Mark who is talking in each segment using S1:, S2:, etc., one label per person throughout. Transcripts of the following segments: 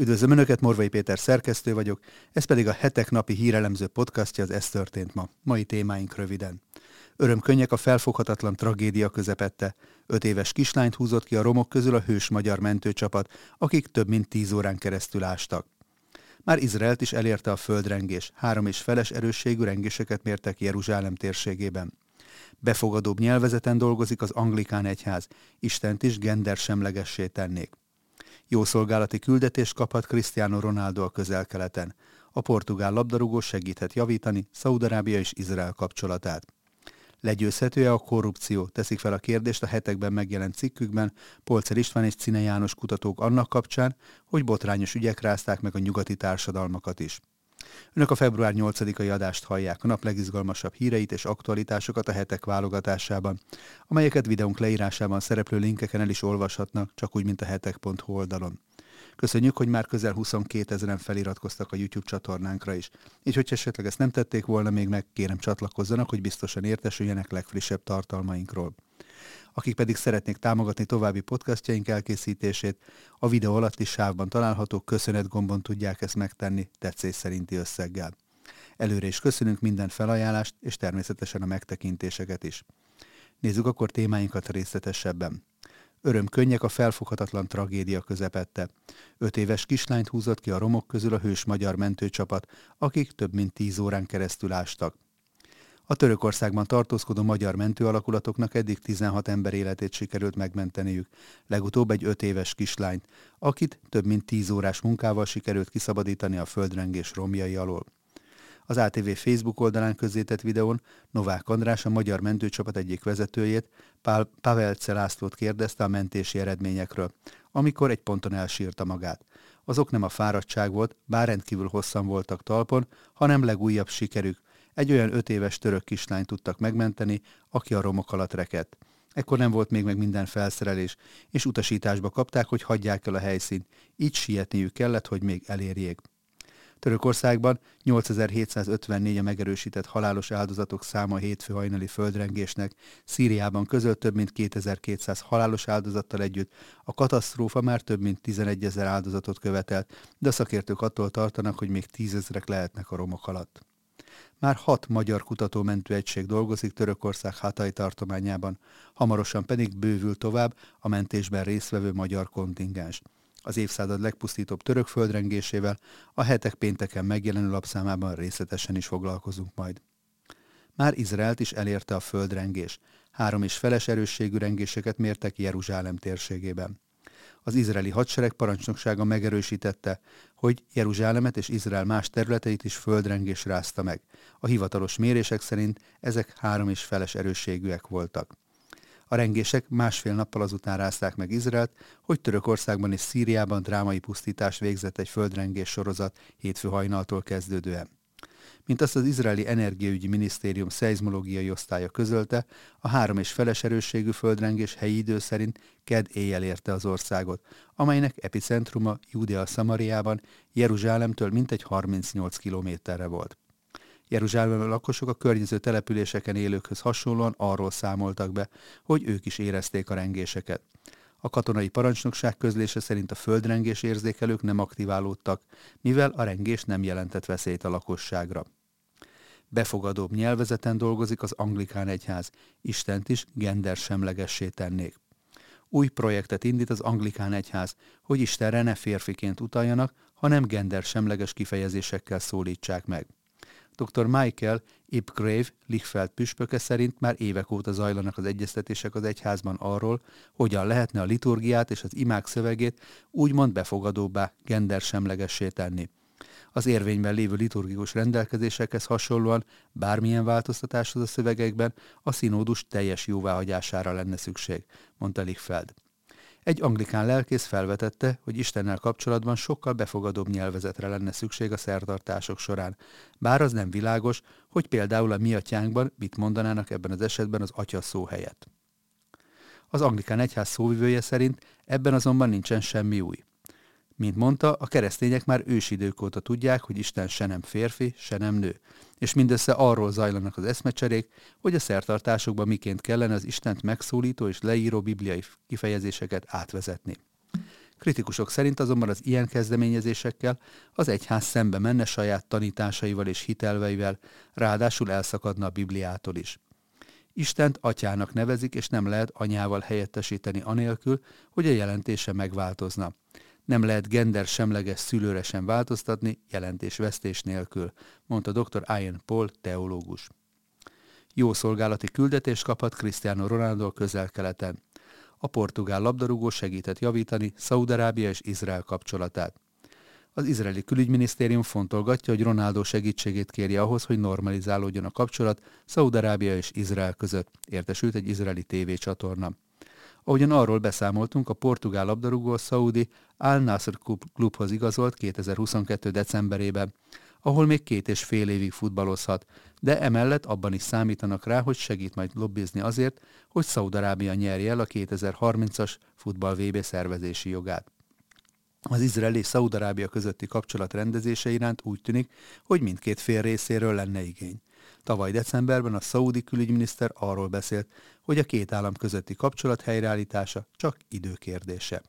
S1: Üdvözlöm Önöket, Morvai Péter szerkesztő vagyok, ez pedig a hetek napi hírelemző podcastja, az Ez történt ma. Mai témáink röviden. Örömkönnyek a felfoghatatlan tragédia közepette. Öt éves kislányt húzott ki a romok közül a hős magyar mentőcsapat, akik több mint tíz órán keresztül ástak. Már Izraelt is elérte a földrengés. Három és feles erősségű rengéseket mértek Jeruzsálem térségében. Befogadóbb nyelvezeten dolgozik az anglikán egyház. Istent is gender semlegessé tennék. Jó szolgálati küldetést kaphat Cristiano Ronaldo a közel-keleten. A portugál labdarúgó segíthet javítani Szaudarábia és Izrael kapcsolatát. Legyőzhető-e a korrupció? Teszik fel a kérdést a hetekben megjelent cikkükben Polcer István és Cine János kutatók annak kapcsán, hogy botrányos ügyek rázták meg a nyugati társadalmakat is. Önök a február 8-ai adást hallják, a nap legizgalmasabb híreit és aktualitásokat a hetek válogatásában, amelyeket videónk leírásában szereplő linkeken el is olvashatnak, csak úgy, mint a hetek.hu oldalon. Köszönjük, hogy már közel 22 ezeren feliratkoztak a YouTube csatornánkra is. Így, hogy esetleg ezt nem tették volna még meg, kérem csatlakozzanak, hogy biztosan értesüljenek legfrissebb tartalmainkról. Akik pedig szeretnék támogatni további podcastjaink elkészítését, a videó alatti sávban található köszönet gombon tudják ezt megtenni tetszés szerinti összeggel. Előre is köszönünk minden felajánlást, és természetesen a megtekintéseket is. Nézzük akkor témáinkat részletesebben. Örömkönnyek a felfoghatatlan tragédia közepette. Öt éves kislányt húzott ki a romok közül a hős magyar mentőcsapat, akik több mint tíz órán keresztül ástak. A Törökországban tartózkodó magyar mentőalakulatoknak eddig 16 ember életét sikerült megmenteniük, legutóbb egy 5 éves kislányt, akit több mint 10 órás munkával sikerült kiszabadítani a földrengés romjai alól. Az ATV Facebook oldalán közzétett videón Novák András, a magyar mentőcsapat egyik vezetőjét, Pál Pavelce Lászlót kérdezte a mentési eredményekről, amikor egy ponton elsírta magát. Azok nem a fáradtság volt, bár rendkívül hosszan voltak talpon, hanem legújabb sikerük, egy olyan öt éves török kislányt tudtak megmenteni, aki a romok alatt rekedt. Ekkor nem volt még meg minden felszerelés, és utasításba kapták, hogy hagyják el a helyszínt. Így sietniük kellett, hogy még elérjék. Törökországban 8754 a megerősített halálos áldozatok száma hétfő hajnali földrengésnek, Szíriában közölt több mint 2200 halálos áldozattal együtt, a katasztrófa már több mint 11 ezer áldozatot követelt, de szakértők attól tartanak, hogy még tízezrek lehetnek a romok alatt. Már hat magyar kutatómentőegység dolgozik Törökország Hatai tartományában, hamarosan pedig bővül tovább a mentésben résztvevő magyar kontingens. Az évszázad legpusztítóbb török földrengésével a hetek pénteken megjelenő lapszámában részletesen is foglalkozunk majd. Már Izraelt is elérte a földrengés. Három és feles erősségű rengéseket mértek Jeruzsálem térségében az izraeli hadsereg parancsnoksága megerősítette, hogy Jeruzsálemet és Izrael más területeit is földrengés rázta meg. A hivatalos mérések szerint ezek három és feles erősségűek voltak. A rengések másfél nappal azután rázták meg Izraelt, hogy Törökországban és Szíriában drámai pusztítást végzett egy földrengés sorozat hétfő hajnaltól kezdődően. Mint azt az izraeli energiaügyi minisztérium szeizmológiai osztálya közölte, a három és feles erősségű földrengés helyi idő szerint ked éjjel érte az országot, amelynek epicentruma Judea Szamariában, Jeruzsálemtől mintegy 38 kilométerre volt. Jeruzsálem lakosok a környező településeken élőkhöz hasonlóan arról számoltak be, hogy ők is érezték a rengéseket. A katonai parancsnokság közlése szerint a földrengés érzékelők nem aktiválódtak, mivel a rengés nem jelentett veszélyt a lakosságra. Befogadóbb nyelvezeten dolgozik az anglikán egyház, Istent is gender semlegessé tennék. Új projektet indít az anglikán egyház, hogy Istenre ne férfiként utaljanak, hanem gender semleges kifejezésekkel szólítsák meg. Dr. Michael Ipgrave Lichfeld püspöke szerint már évek óta zajlanak az egyeztetések az egyházban arról, hogyan lehetne a liturgiát és az imák szövegét úgymond befogadóbbá, gendersemlegessé tenni. Az érvényben lévő liturgikus rendelkezésekhez hasonlóan bármilyen változtatáshoz a szövegekben a színódus teljes jóváhagyására lenne szükség, mondta Lichfeld. Egy anglikán lelkész felvetette, hogy Istennel kapcsolatban sokkal befogadóbb nyelvezetre lenne szükség a szertartások során, bár az nem világos, hogy például a mi atyánkban mit mondanának ebben az esetben az atya szó helyett. Az anglikán egyház szóvivője szerint ebben azonban nincsen semmi új. Mint mondta, a keresztények már ősidők óta tudják, hogy Isten se nem férfi, se nem nő, és mindössze arról zajlanak az eszmecserék, hogy a szertartásokban miként kellene az Istent megszólító és leíró bibliai kifejezéseket átvezetni. Kritikusok szerint azonban az ilyen kezdeményezésekkel az egyház szembe menne saját tanításaival és hitelveivel, ráadásul elszakadna a Bibliától is. Istent atyának nevezik, és nem lehet anyával helyettesíteni anélkül, hogy a jelentése megváltozna. Nem lehet gender semleges szülőre sem változtatni, jelentésvesztés nélkül, mondta dr. Ian Paul, teológus. Jó szolgálati küldetést kaphat Cristiano Ronaldo közel-keleten. A portugál labdarúgó segített javítani Szaudarábia és Izrael kapcsolatát. Az izraeli külügyminisztérium fontolgatja, hogy Ronaldo segítségét kéri ahhoz, hogy normalizálódjon a kapcsolat Szaudarábia és Izrael között, értesült egy izraeli tévécsatorna. Ahogyan arról beszámoltunk, a portugál labdarúgó a Saudi Al Nasr klubhoz igazolt 2022. decemberében, ahol még két és fél évig futballozhat, de emellett abban is számítanak rá, hogy segít majd lobbizni azért, hogy Szaudarábia nyerje el a 2030-as futball VB szervezési jogát. Az Izrael és Szaudarábia közötti kapcsolat rendezése iránt úgy tűnik, hogy mindkét fél részéről lenne igény. Tavaly decemberben a szaudi külügyminiszter arról beszélt, hogy a két állam közötti kapcsolat helyreállítása csak időkérdése.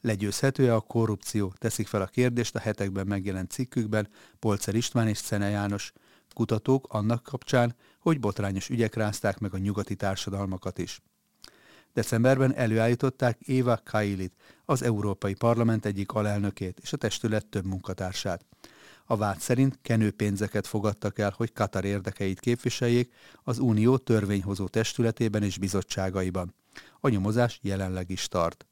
S1: Legyőzhető-e a korrupció? Teszik fel a kérdést a hetekben megjelent cikkükben Polcer István és Szene János, kutatók annak kapcsán, hogy botrányos ügyek rázták meg a nyugati társadalmakat is. Decemberben előállították Éva Kailit, az Európai Parlament egyik alelnökét és a testület több munkatársát. A vád szerint kenőpénzeket fogadtak el, hogy Katar érdekeit képviseljék az Unió törvényhozó testületében és bizottságaiban. A nyomozás jelenleg is tart.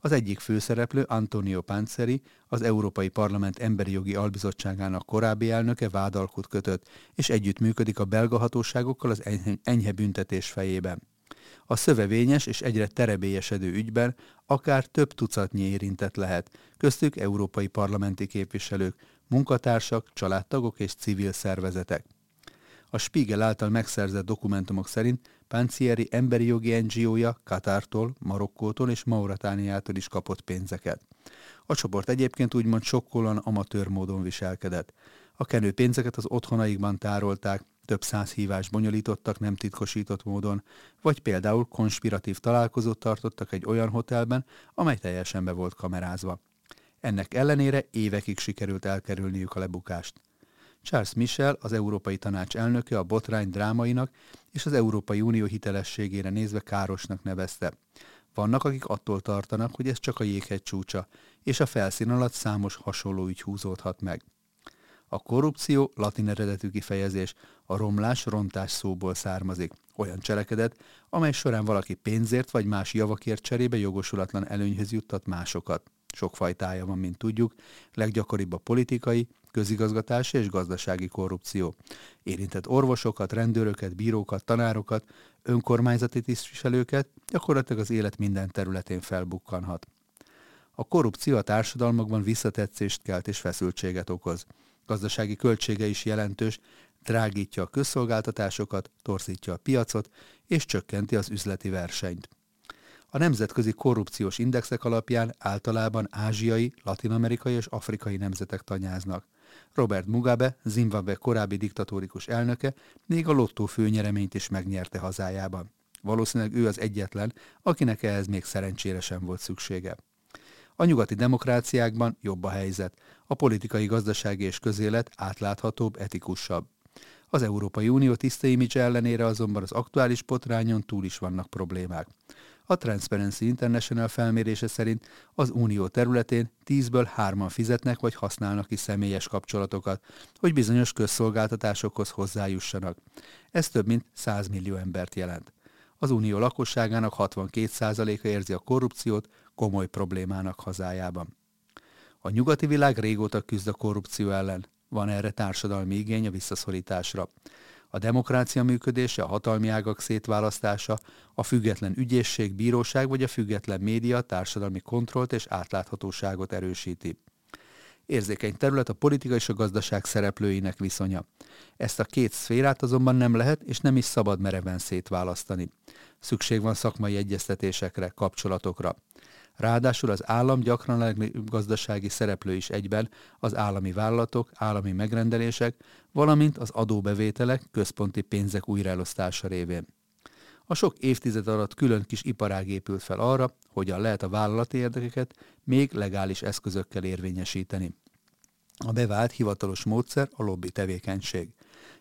S1: Az egyik főszereplő Antonio Panzeri, az Európai Parlament Emberi Jogi Albizottságának korábbi elnöke vádalkut kötött, és együttműködik a belga hatóságokkal az enyhe büntetés fejében. A szövevényes és egyre terebélyesedő ügyben akár több tucatnyi érintett lehet, köztük európai parlamenti képviselők, munkatársak, családtagok és civil szervezetek. A Spiegel által megszerzett dokumentumok szerint Pancieri emberi jogi NGO-ja Katártól, Marokkótól és Mauratániától is kapott pénzeket. A csoport egyébként úgymond sokkolóan amatőr módon viselkedett. A kenő pénzeket az otthonaikban tárolták, több száz hívást bonyolítottak nem titkosított módon, vagy például konspiratív találkozót tartottak egy olyan hotelben, amely teljesen be volt kamerázva. Ennek ellenére évekig sikerült elkerülniük a lebukást. Charles Michel, az Európai Tanács elnöke a botrány drámainak és az Európai Unió hitelességére nézve károsnak nevezte. Vannak, akik attól tartanak, hogy ez csak a jéghegy csúcsa, és a felszín alatt számos hasonló ügy húzódhat meg. A korrupció latin eredetű kifejezés, a romlás, rontás szóból származik. Olyan cselekedet, amely során valaki pénzért vagy más javakért cserébe jogosulatlan előnyhöz juttat másokat. Sok fajtája van, mint tudjuk, leggyakoribb a politikai, közigazgatási és gazdasági korrupció. Érintett orvosokat, rendőröket, bírókat, tanárokat, önkormányzati tisztviselőket gyakorlatilag az élet minden területén felbukkanhat. A korrupció a társadalmakban visszatetszést kelt és feszültséget okoz. Gazdasági költsége is jelentős, drágítja a közszolgáltatásokat, torzítja a piacot és csökkenti az üzleti versenyt. A nemzetközi korrupciós indexek alapján általában ázsiai, latinamerikai és afrikai nemzetek tanyáznak. Robert Mugabe, Zimbabwe korábbi diktatórikus elnöke, még a lottó főnyereményt is megnyerte hazájában. Valószínűleg ő az egyetlen, akinek ehhez még szerencsére sem volt szüksége. A nyugati demokráciákban jobb a helyzet, a politikai, gazdasági és közélet átláthatóbb, etikusabb. Az Európai Unió tiszta image ellenére azonban az aktuális potrányon túl is vannak problémák. A Transparency International felmérése szerint az unió területén 10-ből 3-an fizetnek vagy használnak is személyes kapcsolatokat, hogy bizonyos közszolgáltatásokhoz hozzájussanak. Ez több mint 100 millió embert jelent. Az unió lakosságának 62%-a érzi a korrupciót komoly problémának hazájában. A nyugati világ régóta küzd a korrupció ellen. Van erre társadalmi igény a visszaszorításra a demokrácia működése, a hatalmi ágak szétválasztása, a független ügyészség, bíróság vagy a független média társadalmi kontrollt és átláthatóságot erősíti. Érzékeny terület a politika és a gazdaság szereplőinek viszonya. Ezt a két szférát azonban nem lehet és nem is szabad mereven szétválasztani. Szükség van szakmai egyeztetésekre, kapcsolatokra. Ráadásul az állam gyakran a gazdasági szereplő is egyben, az állami vállalatok, állami megrendelések, valamint az adóbevételek, központi pénzek újraelosztása révén. A sok évtized alatt külön kis iparág épült fel arra, hogyan lehet a vállalati érdekeket még legális eszközökkel érvényesíteni. A bevált hivatalos módszer a lobby tevékenység.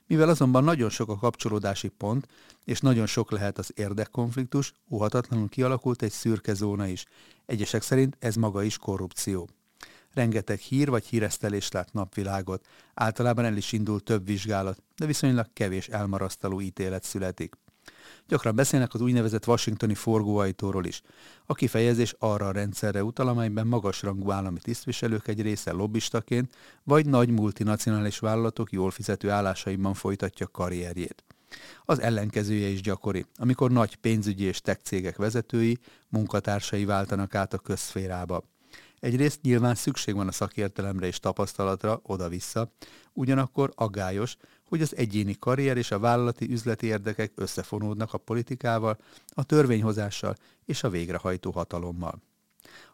S1: Mivel azonban nagyon sok a kapcsolódási pont, és nagyon sok lehet az érdekkonfliktus, óhatatlanul kialakult egy szürke zóna is. Egyesek szerint ez maga is korrupció. Rengeteg hír vagy híresztelés lát napvilágot, általában el is indul több vizsgálat, de viszonylag kevés elmarasztaló ítélet születik. Gyakran beszélnek az úgynevezett washingtoni forgóajtóról is. A kifejezés arra a rendszerre utal, amelyben magasrangú állami tisztviselők egy része lobbistaként, vagy nagy multinacionális vállalatok jól fizető állásaiban folytatja karrierjét. Az ellenkezője is gyakori, amikor nagy pénzügyi és tech cégek vezetői, munkatársai váltanak át a közszférába. Egyrészt nyilván szükség van a szakértelemre és tapasztalatra oda-vissza, ugyanakkor aggályos, hogy az egyéni karrier és a vállalati üzleti érdekek összefonódnak a politikával, a törvényhozással és a végrehajtó hatalommal.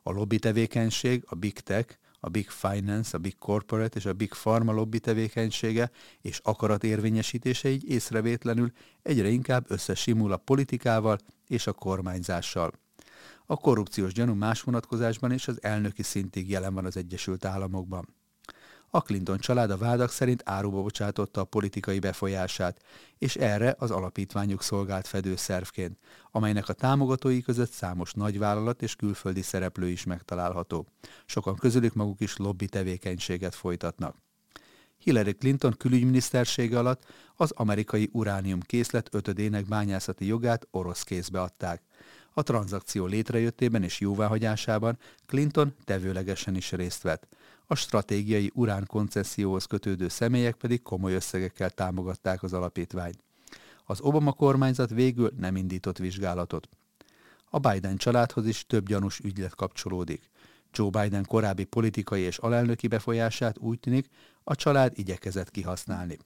S1: A lobby tevékenység, a big tech, a big finance, a big corporate és a big pharma lobby tevékenysége és akarat érvényesítése így észrevétlenül egyre inkább összesimul a politikával és a kormányzással. A korrupciós gyanú más vonatkozásban is az elnöki szintig jelen van az Egyesült Államokban. A Clinton család a vádak szerint áruba bocsátotta a politikai befolyását, és erre az alapítványuk szolgált fedőszervként, amelynek a támogatói között számos nagyvállalat és külföldi szereplő is megtalálható. Sokan közülük maguk is lobby tevékenységet folytatnak. Hillary Clinton külügyminisztersége alatt az amerikai uránium készlet ötödének bányászati jogát orosz kézbe adták. A tranzakció létrejöttében és jóváhagyásában Clinton tevőlegesen is részt vett a stratégiai urán kötődő személyek pedig komoly összegekkel támogatták az alapítványt. Az Obama kormányzat végül nem indított vizsgálatot. A Biden családhoz is több gyanús ügylet kapcsolódik. Joe Biden korábbi politikai és alelnöki befolyását úgy tűnik, a család igyekezett kihasználni.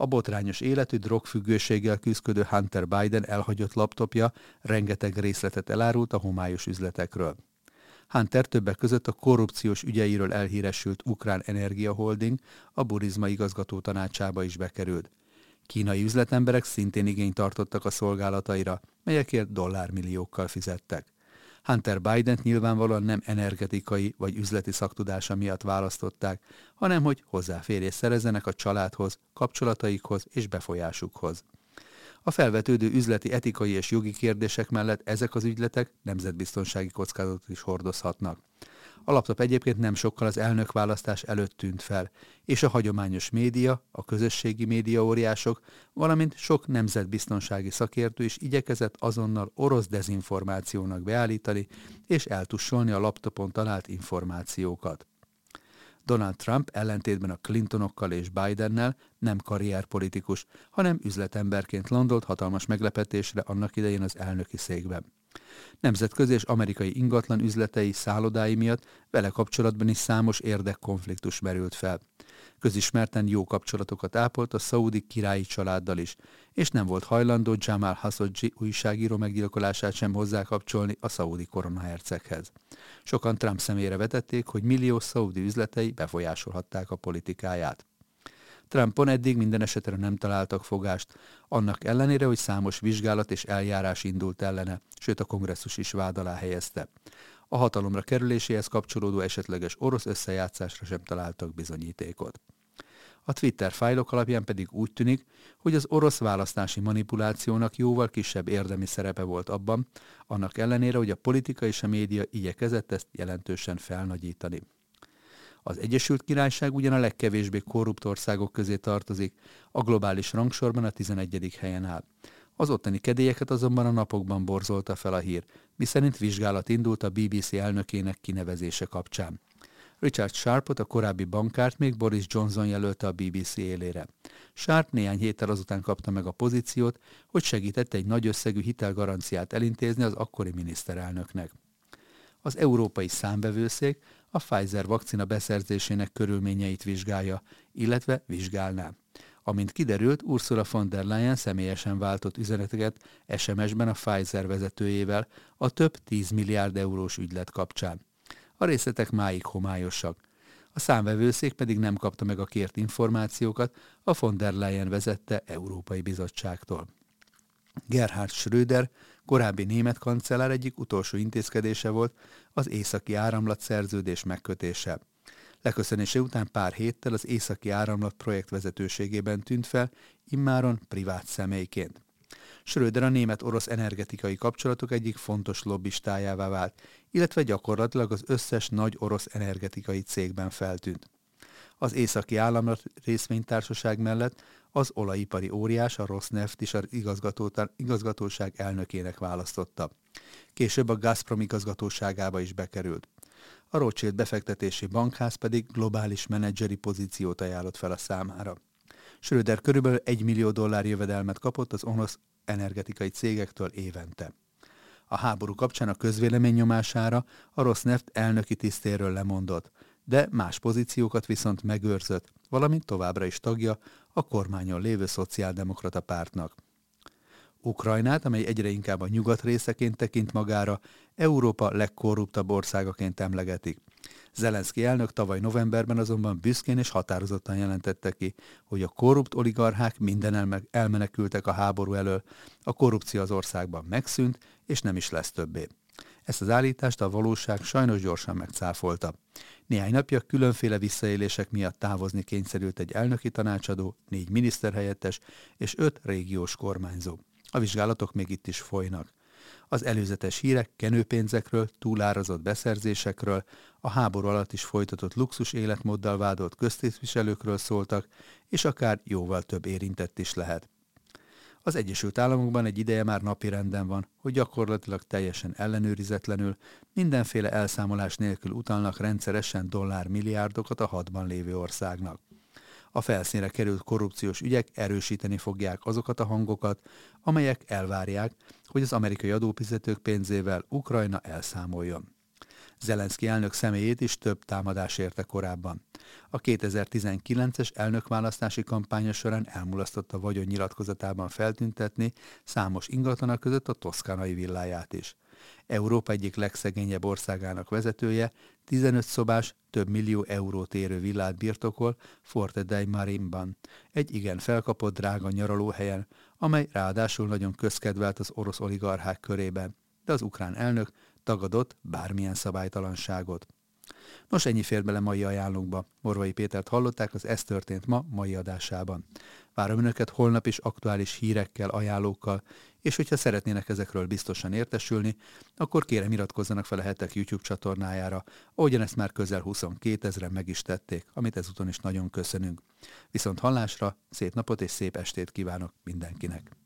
S1: A botrányos életű drogfüggőséggel küzdködő Hunter Biden elhagyott laptopja rengeteg részletet elárult a homályos üzletekről. Hunter többek között a korrupciós ügyeiről elhíresült Ukrán Energia Holding a Burizma igazgató tanácsába is bekerült. Kínai üzletemberek szintén igényt tartottak a szolgálataira, melyekért dollármilliókkal fizettek. Hunter biden nyilvánvalóan nem energetikai vagy üzleti szaktudása miatt választották, hanem hogy hozzáférés szerezzenek a családhoz, kapcsolataikhoz és befolyásukhoz. A felvetődő üzleti, etikai és jogi kérdések mellett ezek az ügyletek nemzetbiztonsági kockázatot is hordozhatnak. A laptop egyébként nem sokkal az elnökválasztás előtt tűnt fel, és a hagyományos média, a közösségi média óriások, valamint sok nemzetbiztonsági szakértő is igyekezett azonnal orosz dezinformációnak beállítani és eltussolni a laptopon talált információkat. Donald Trump ellentétben a Clintonokkal és Bidennel nem karrierpolitikus, hanem üzletemberként landolt hatalmas meglepetésre annak idején az elnöki székben. Nemzetközi és amerikai ingatlan üzletei, szállodái miatt vele kapcsolatban is számos érdekkonfliktus merült fel. Közismerten jó kapcsolatokat ápolt a szaudi királyi családdal is, és nem volt hajlandó Jamal Khashoggi újságíró meggyilkolását sem hozzákapcsolni a szaudi koronaherceghez. Sokan Trump szemére vetették, hogy millió szaudi üzletei befolyásolhatták a politikáját. Trumpon eddig minden esetre nem találtak fogást, annak ellenére, hogy számos vizsgálat és eljárás indult ellene, sőt a kongresszus is vád alá helyezte. A hatalomra kerüléséhez kapcsolódó esetleges orosz összejátszásra sem találtak bizonyítékot. A Twitter fájlok alapján pedig úgy tűnik, hogy az orosz választási manipulációnak jóval kisebb érdemi szerepe volt abban, annak ellenére, hogy a politika és a média igyekezett ezt jelentősen felnagyítani. Az Egyesült Királyság ugyan a legkevésbé korrupt országok közé tartozik, a globális rangsorban a 11. helyen áll. Az ottani kedélyeket azonban a napokban borzolta fel a hír, miszerint vizsgálat indult a BBC elnökének kinevezése kapcsán. Richard Sharpot, a korábbi bankárt még Boris Johnson jelölte a BBC élére. Sharp néhány héttel azután kapta meg a pozíciót, hogy segítette egy nagy összegű hitelgaranciát elintézni az akkori miniszterelnöknek. Az Európai Számbevőszék a Pfizer vakcina beszerzésének körülményeit vizsgálja, illetve vizsgálná. Amint kiderült, Ursula von der Leyen személyesen váltott üzeneteket SMS-ben a Pfizer vezetőjével a több 10 milliárd eurós ügylet kapcsán. A részletek máig homályosak. A számvevőszék pedig nem kapta meg a kért információkat a von der Leyen vezette Európai Bizottságtól. Gerhard Schröder, korábbi német kancellár egyik utolsó intézkedése volt az északi áramlat szerződés megkötése. Leköszönése után pár héttel az északi áramlat projekt vezetőségében tűnt fel, immáron privát személyként. Schröder a német-orosz energetikai kapcsolatok egyik fontos lobbistájává vált, illetve gyakorlatilag az összes nagy orosz energetikai cégben feltűnt. Az északi államlat részvénytársaság mellett az olajipari óriás, a Rosneft is az igazgatóság elnökének választotta. Később a Gazprom igazgatóságába is bekerült. A Rothschild befektetési bankház pedig globális menedzseri pozíciót ajánlott fel a számára. Schröder körülbelül 1 millió dollár jövedelmet kapott az orosz energetikai cégektől évente. A háború kapcsán a közvélemény nyomására a Rosneft elnöki tisztéről lemondott, de más pozíciókat viszont megőrzött, valamint továbbra is tagja a kormányon lévő szociáldemokrata pártnak. Ukrajnát, amely egyre inkább a nyugat részeként tekint magára, Európa legkorruptabb országaként emlegetik. Zelenszky elnök tavaly novemberben azonban büszkén és határozottan jelentette ki, hogy a korrupt oligarchák minden elmenekültek a háború elől, a korrupció az országban megszűnt, és nem is lesz többé. Ezt az állítást a valóság sajnos gyorsan megcáfolta. Néhány napja különféle visszaélések miatt távozni kényszerült egy elnöki tanácsadó, négy miniszterhelyettes és öt régiós kormányzó. A vizsgálatok még itt is folynak. Az előzetes hírek kenőpénzekről, túlárazott beszerzésekről, a háború alatt is folytatott luxus életmóddal vádolt köztisztviselőkről szóltak, és akár jóval több érintett is lehet. Az Egyesült Államokban egy ideje már napirenden van, hogy gyakorlatilag teljesen ellenőrizetlenül, mindenféle elszámolás nélkül utalnak rendszeresen dollármilliárdokat a hadban lévő országnak. A felszínre került korrupciós ügyek erősíteni fogják azokat a hangokat, amelyek elvárják, hogy az amerikai adófizetők pénzével Ukrajna elszámoljon. Zelenszky elnök személyét is több támadás érte korábban. A 2019-es elnökválasztási kampánya során elmulasztotta vagyon nyilatkozatában feltüntetni számos ingatlanak között a toszkánai villáját is. Európa egyik legszegényebb országának vezetője 15 szobás, több millió eurót érő villát birtokol Forte dei Marimban, egy igen felkapott drága nyaralóhelyen, amely ráadásul nagyon közkedvelt az orosz oligarchák körében, de az ukrán elnök tagadott bármilyen szabálytalanságot. Nos, ennyi fér bele mai ajánlónkba. Morvai Pétert hallották az Ez történt ma mai adásában. Várom Önöket holnap is aktuális hírekkel, ajánlókkal, és hogyha szeretnének ezekről biztosan értesülni, akkor kérem iratkozzanak fel a hetek YouTube csatornájára, ahogyan ezt már közel 22 ezeren meg is tették, amit ezúton is nagyon köszönünk. Viszont hallásra, szép napot és szép estét kívánok mindenkinek!